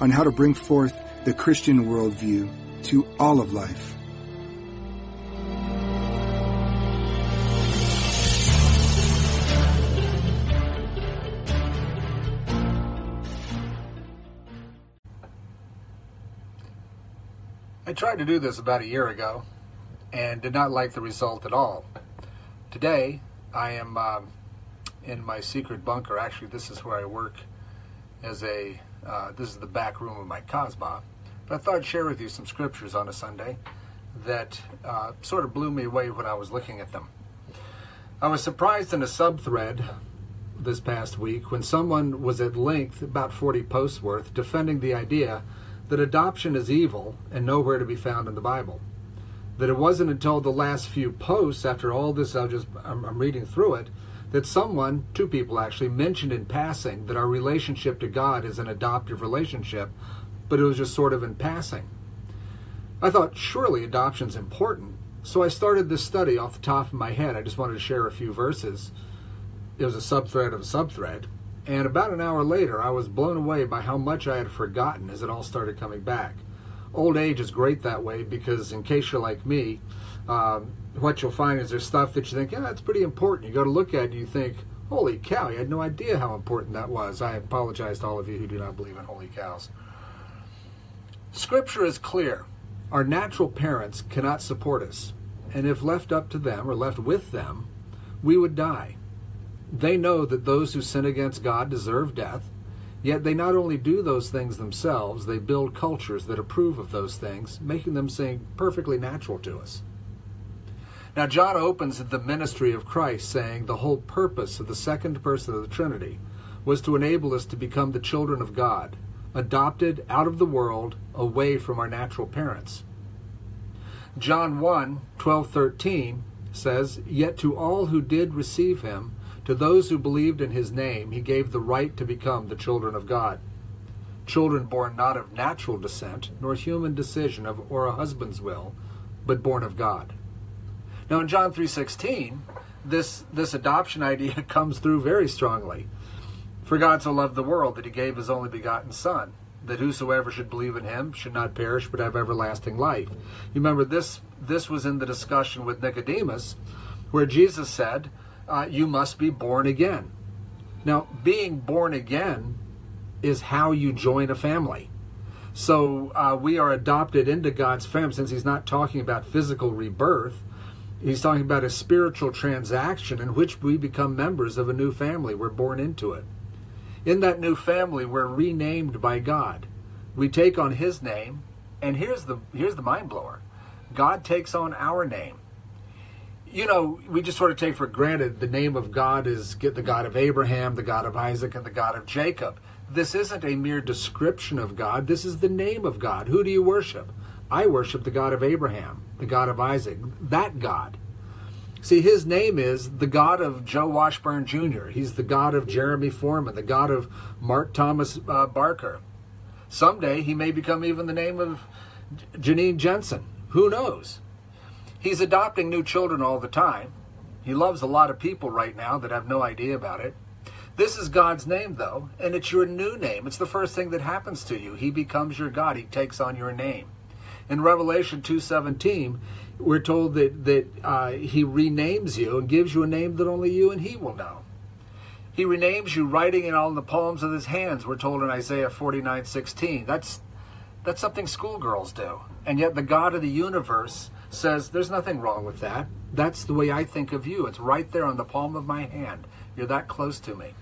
on how to bring forth the Christian worldview to all of life. I tried to do this about a year ago and did not like the result at all. Today, I am um, in my secret bunker. Actually, this is where I work as a, uh, this is the back room of my Cosma. But I thought I'd share with you some scriptures on a Sunday that uh, sort of blew me away when I was looking at them. I was surprised in a subthread this past week when someone was at length, about 40 posts worth, defending the idea that adoption is evil and nowhere to be found in the Bible. That it wasn't until the last few posts, after all this, I just I'm, I'm reading through it, that someone, two people actually, mentioned in passing that our relationship to God is an adoptive relationship, but it was just sort of in passing. I thought surely adoption's important, so I started this study off the top of my head. I just wanted to share a few verses. It was a subthread of a subthread. And about an hour later, I was blown away by how much I had forgotten as it all started coming back. Old age is great that way because, in case you're like me, um, what you'll find is there's stuff that you think, yeah, that's pretty important. You go to look at it and you think, holy cow, I had no idea how important that was. I apologize to all of you who do not believe in holy cows. Scripture is clear. Our natural parents cannot support us, and if left up to them or left with them, we would die. They know that those who sin against God deserve death, yet they not only do those things themselves, they build cultures that approve of those things, making them seem perfectly natural to us. Now, John opens the ministry of Christ saying the whole purpose of the second person of the Trinity was to enable us to become the children of God, adopted out of the world, away from our natural parents. John 1 12 13 says, Yet to all who did receive him, to those who believed in his name, he gave the right to become the children of God. Children born not of natural descent, nor human decision of, or a husband's will, but born of God. Now in John 3:16, this this adoption idea comes through very strongly. For God so loved the world that he gave his only begotten son, that whosoever should believe in him should not perish but have everlasting life. You remember this this was in the discussion with Nicodemus where Jesus said, uh, you must be born again. Now, being born again is how you join a family. So uh, we are adopted into God's family since he's not talking about physical rebirth. He's talking about a spiritual transaction in which we become members of a new family. We're born into it. In that new family, we're renamed by God. We take on His name, and here's the here's the mind blower. God takes on our name. You know, we just sort of take for granted the name of God is get the God of Abraham, the God of Isaac, and the God of Jacob. This isn't a mere description of God. This is the name of God. Who do you worship? I worship the God of Abraham, the God of Isaac, that God. See, his name is the God of Joe Washburn Jr., he's the God of Jeremy Foreman, the God of Mark Thomas uh, Barker. Someday he may become even the name of Janine Jensen. Who knows? He's adopting new children all the time. He loves a lot of people right now that have no idea about it. This is God's name, though, and it's your new name. It's the first thing that happens to you. He becomes your God. He takes on your name. In Revelation 2.17, we're told that, that uh, he renames you and gives you a name that only you and he will know. He renames you, writing it on the palms of his hands, we're told in Isaiah 49.16. That's, that's something schoolgirls do. And yet the God of the universe says, there's nothing wrong with that. That's the way I think of you. It's right there on the palm of my hand. You're that close to me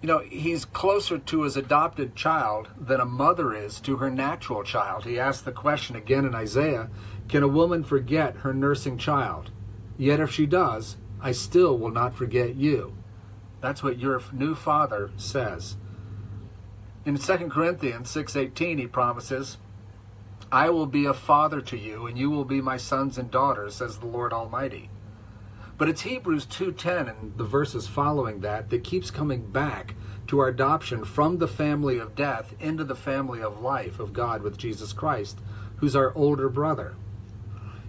you know, he's closer to his adopted child than a mother is to her natural child. He asked the question again in Isaiah Can a woman forget her nursing child? Yet if she does, I still will not forget you. That's what your new father says. In 2 Corinthians 6:18 he promises, "I will be a father to you and you will be my sons and daughters," says the Lord Almighty. But it's Hebrews 2:10 and the verses following that that keeps coming back to our adoption from the family of death into the family of life of God with Jesus Christ, who's our older brother.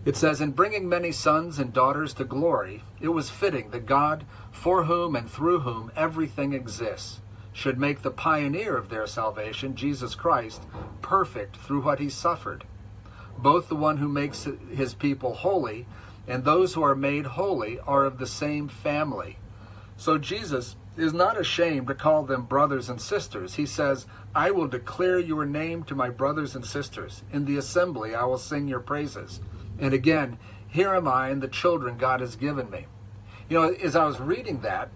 It says, In bringing many sons and daughters to glory, it was fitting that God, for whom and through whom everything exists, should make the pioneer of their salvation, Jesus Christ, perfect through what he suffered. Both the one who makes his people holy and those who are made holy are of the same family. So Jesus is not ashamed to call them brothers and sisters. He says, I will declare your name to my brothers and sisters. In the assembly I will sing your praises. And again, here am I and the children God has given me. You know, as I was reading that,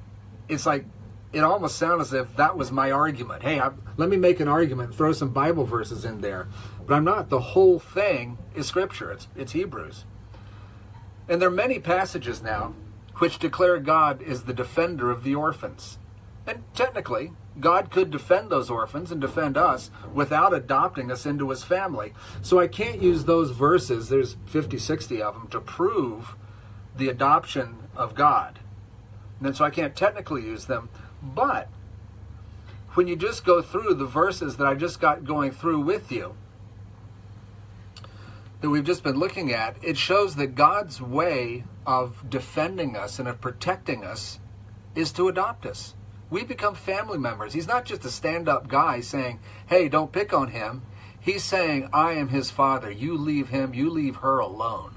it's like it almost sounded as if that was my argument. Hey, I, let me make an argument, throw some Bible verses in there. But I'm not. The whole thing is Scripture. It's it's Hebrews. And there are many passages now which declare God is the defender of the orphans. And technically, God could defend those orphans and defend us without adopting us into his family. So I can't use those verses, there's 50, 60 of them, to prove the adoption of God. And so I can't technically use them. But when you just go through the verses that I just got going through with you, that we've just been looking at, it shows that God's way of defending us and of protecting us is to adopt us. We become family members. He's not just a stand up guy saying, hey, don't pick on him. He's saying, I am his father. You leave him, you leave her alone.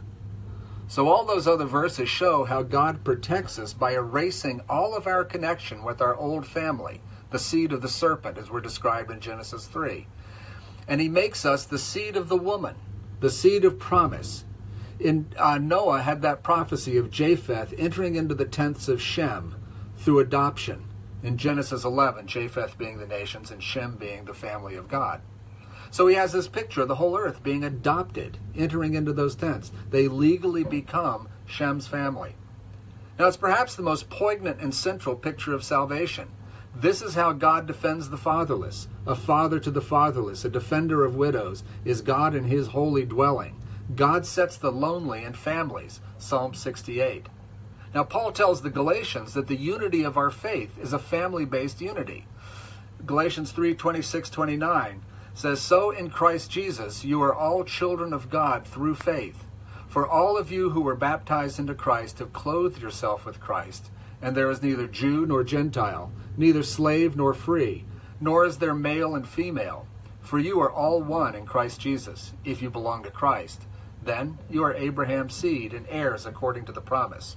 So, all those other verses show how God protects us by erasing all of our connection with our old family, the seed of the serpent, as we're described in Genesis 3. And He makes us the seed of the woman the seed of promise. In uh, Noah had that prophecy of Japheth entering into the tents of Shem through adoption. In Genesis 11, Japheth being the nations and Shem being the family of God. So he has this picture of the whole earth being adopted, entering into those tents. They legally become Shem's family. Now, it's perhaps the most poignant and central picture of salvation. This is how God defends the fatherless. A father to the fatherless, a defender of widows, is God in his holy dwelling. God sets the lonely in families. Psalm 68. Now, Paul tells the Galatians that the unity of our faith is a family based unity. Galatians 3 26 29 says, So in Christ Jesus you are all children of God through faith. For all of you who were baptized into Christ have clothed yourself with Christ. And there is neither Jew nor Gentile, neither slave nor free, nor is there male and female. For you are all one in Christ Jesus, if you belong to Christ. Then you are Abraham's seed and heirs according to the promise.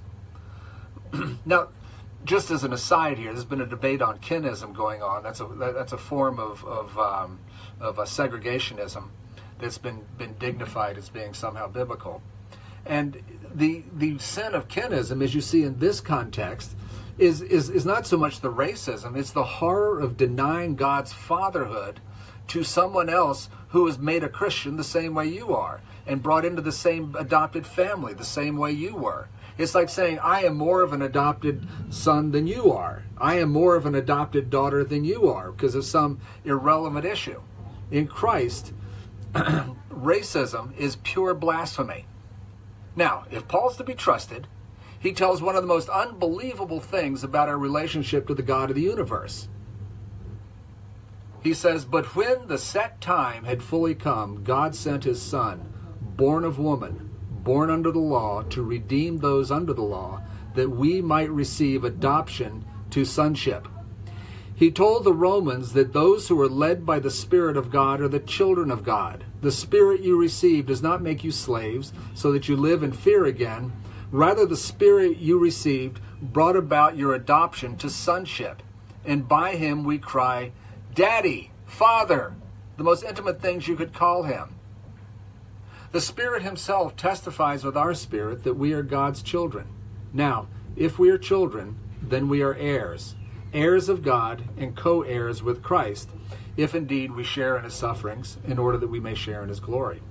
now, just as an aside here, there's been a debate on kinism going on. That's a that's a form of of, um, of a segregationism that's been been dignified as being somehow biblical. And the the sin of kinism, as you see in this context, is is is not so much the racism; it's the horror of denying God's fatherhood to someone else who is made a Christian the same way you are and brought into the same adopted family the same way you were. It's like saying, I am more of an adopted son than you are. I am more of an adopted daughter than you are because of some irrelevant issue. In Christ, racism is pure blasphemy. Now, if Paul's to be trusted, he tells one of the most unbelievable things about our relationship to the God of the universe. He says, But when the set time had fully come, God sent his Son, born of woman, born under the law, to redeem those under the law, that we might receive adoption to sonship. He told the Romans that those who are led by the Spirit of God are the children of God. The Spirit you receive does not make you slaves, so that you live in fear again. Rather, the Spirit you received brought about your adoption to sonship. And by him we cry, Daddy, Father, the most intimate things you could call him. The Spirit Himself testifies with our spirit that we are God's children. Now, if we are children, then we are heirs heirs of God and co heirs with Christ, if indeed we share in his sufferings, in order that we may share in his glory.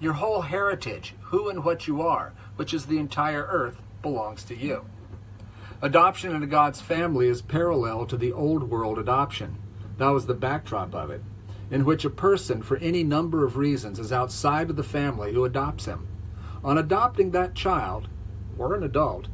Your whole heritage, who and what you are, which is the entire earth, belongs to you. Adoption into God's family is parallel to the old world adoption. That was the backdrop of it, in which a person, for any number of reasons, is outside of the family who adopts him. On adopting that child, or an adult,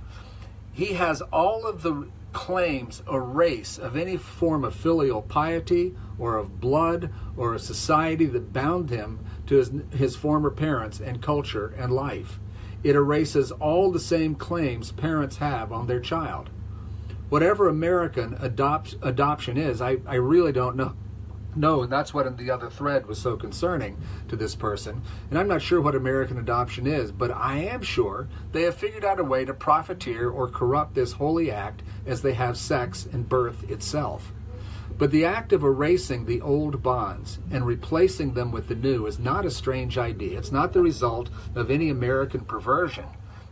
he has all of the claims a race of any form of filial piety or of blood or a society that bound him to his, his former parents and culture and life. It erases all the same claims parents have on their child. Whatever American adopt, adoption is, I, I really don't know no, and that's what in the other thread was so concerning to this person. And I'm not sure what American adoption is, but I am sure they have figured out a way to profiteer or corrupt this holy act as they have sex and birth itself. But the act of erasing the old bonds and replacing them with the new is not a strange idea. It's not the result of any American perversion.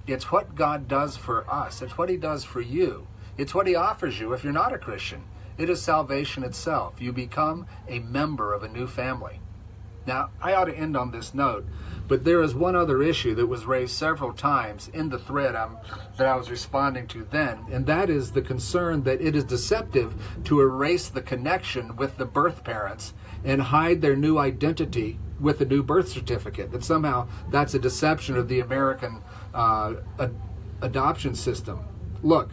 It's what God does for us, it's what He does for you, it's what He offers you if you're not a Christian. It is salvation itself. You become a member of a new family. Now, I ought to end on this note, but there is one other issue that was raised several times in the thread um, that I was responding to then, and that is the concern that it is deceptive to erase the connection with the birth parents and hide their new identity with a new birth certificate. That somehow that's a deception of the American uh, ad- adoption system. Look,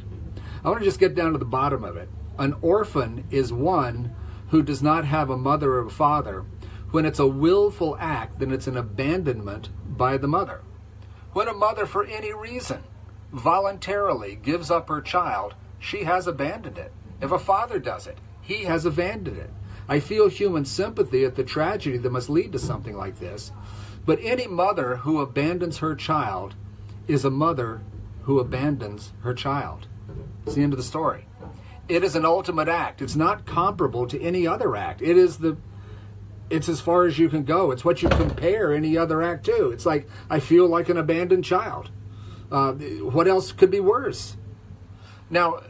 I want to just get down to the bottom of it. An orphan is one who does not have a mother or a father. When it's a willful act, then it's an abandonment by the mother. When a mother, for any reason, voluntarily gives up her child, she has abandoned it. If a father does it, he has abandoned it. I feel human sympathy at the tragedy that must lead to something like this. But any mother who abandons her child is a mother who abandons her child. It's the end of the story it is an ultimate act. It's not comparable to any other act. It is the it's as far as you can go. It's what you compare any other act to. It's like I feel like an abandoned child. Uh, what else could be worse? Now,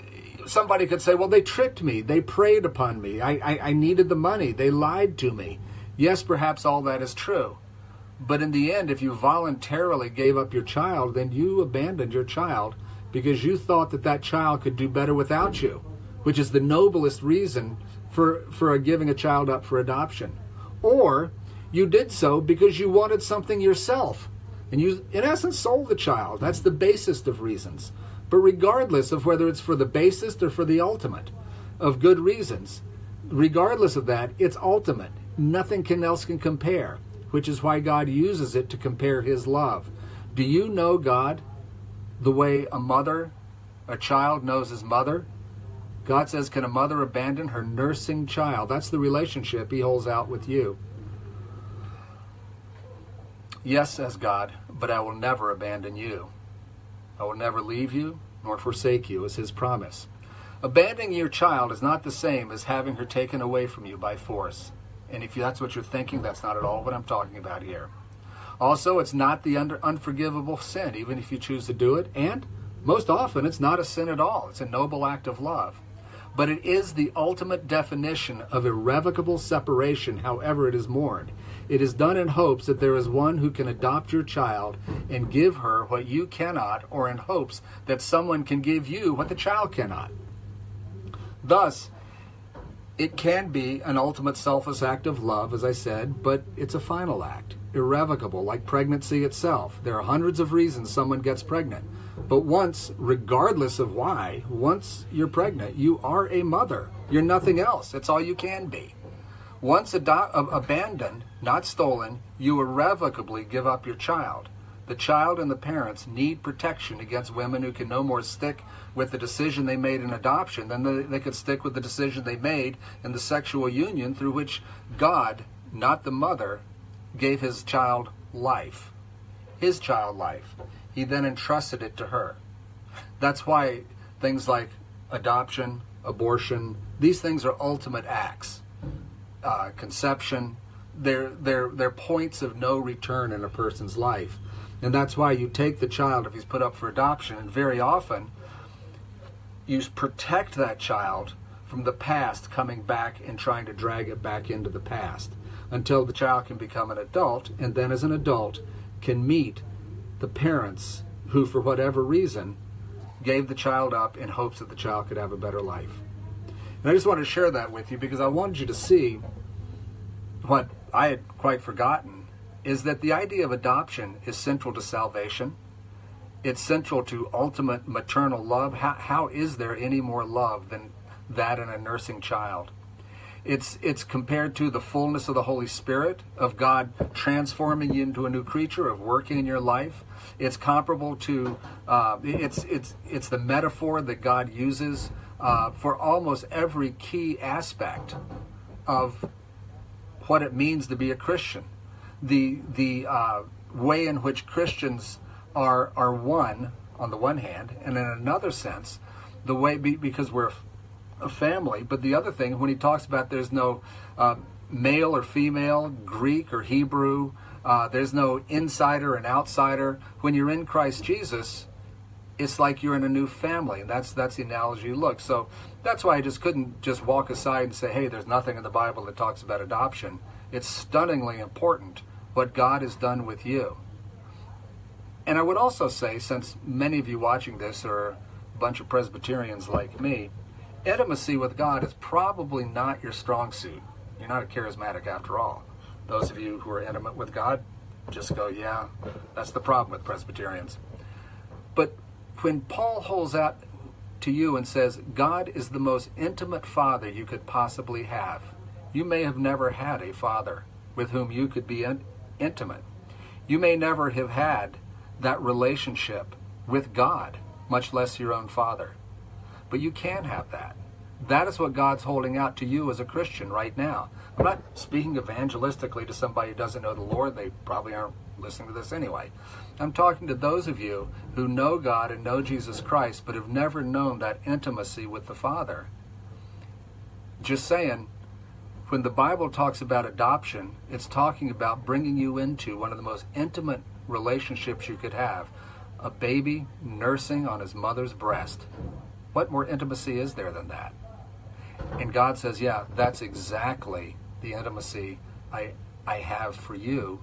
somebody could say, "Well, they tricked me. They preyed upon me. I, I, I needed the money. They lied to me." Yes, perhaps all that is true. But in the end, if you voluntarily gave up your child, then you abandoned your child because you thought that that child could do better without you which is the noblest reason for, for giving a child up for adoption. Or you did so because you wanted something yourself. And you, in essence, sold the child. That's the basest of reasons. But regardless of whether it's for the basest or for the ultimate of good reasons, regardless of that, it's ultimate. Nothing can else can compare, which is why God uses it to compare his love. Do you know God the way a mother, a child knows his mother? God says, Can a mother abandon her nursing child? That's the relationship he holds out with you. Yes, says God, but I will never abandon you. I will never leave you nor forsake you, is his promise. Abandoning your child is not the same as having her taken away from you by force. And if that's what you're thinking, that's not at all what I'm talking about here. Also, it's not the unforgivable sin, even if you choose to do it. And most often, it's not a sin at all. It's a noble act of love but it is the ultimate definition of irrevocable separation, however it is mourned. It is done in hopes that there is one who can adopt your child and give her what you cannot, or in hopes that someone can give you what the child cannot. Thus, it can be an ultimate selfless act of love, as I said, but it's a final act, irrevocable, like pregnancy itself. There are hundreds of reasons someone gets pregnant. But once, regardless of why, once you're pregnant, you are a mother. You're nothing else. That's all you can be. Once ado- abandoned, not stolen, you irrevocably give up your child. The child and the parents need protection against women who can no more stick with the decision they made in adoption than they, they could stick with the decision they made in the sexual union through which God, not the mother, gave his child life. His child life he then entrusted it to her. That's why things like adoption, abortion, these things are ultimate acts. Uh, conception, they're, they're, they're points of no return in a person's life. And that's why you take the child if he's put up for adoption, and very often you protect that child from the past coming back and trying to drag it back into the past until the child can become an adult, and then as an adult can meet the parents who, for whatever reason, gave the child up in hopes that the child could have a better life. And I just wanted to share that with you because I wanted you to see what I had quite forgotten is that the idea of adoption is central to salvation. It's central to ultimate maternal love. How, how is there any more love than that in a nursing child? It's, it's compared to the fullness of the Holy Spirit, of God transforming you into a new creature, of working in your life. It's comparable to, uh, it's, it's, it's the metaphor that God uses uh, for almost every key aspect of what it means to be a Christian. The, the uh, way in which Christians are, are one, on the one hand, and in another sense, the way, because we're a family. But the other thing, when he talks about there's no uh, male or female, Greek or Hebrew, uh, there's no insider and outsider. When you're in Christ Jesus, it's like you're in a new family, and that's that's the analogy you look. So that's why I just couldn't just walk aside and say, "Hey, there's nothing in the Bible that talks about adoption." It's stunningly important what God has done with you. And I would also say, since many of you watching this are a bunch of Presbyterians like me, intimacy with God is probably not your strong suit. You're not a charismatic after all. Those of you who are intimate with God just go, yeah, that's the problem with Presbyterians. But when Paul holds out to you and says, God is the most intimate father you could possibly have, you may have never had a father with whom you could be in- intimate. You may never have had that relationship with God, much less your own father. But you can have that. That is what God's holding out to you as a Christian right now. I'm not speaking evangelistically to somebody who doesn't know the Lord. They probably aren't listening to this anyway. I'm talking to those of you who know God and know Jesus Christ, but have never known that intimacy with the Father. Just saying, when the Bible talks about adoption, it's talking about bringing you into one of the most intimate relationships you could have a baby nursing on his mother's breast. What more intimacy is there than that? And God says, Yeah, that's exactly the intimacy I, I have for you.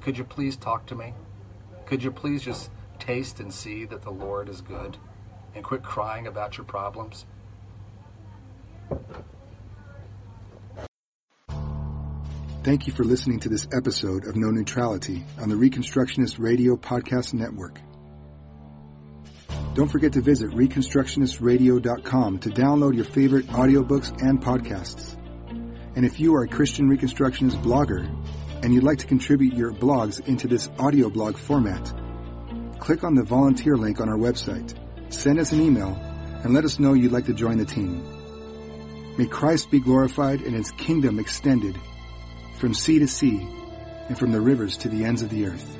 Could you please talk to me? Could you please just taste and see that the Lord is good and quit crying about your problems? Thank you for listening to this episode of No Neutrality on the Reconstructionist Radio Podcast Network. Don't forget to visit ReconstructionistRadio.com to download your favorite audiobooks and podcasts. And if you are a Christian Reconstructionist blogger and you'd like to contribute your blogs into this audio blog format, click on the volunteer link on our website, send us an email, and let us know you'd like to join the team. May Christ be glorified and his kingdom extended from sea to sea and from the rivers to the ends of the earth.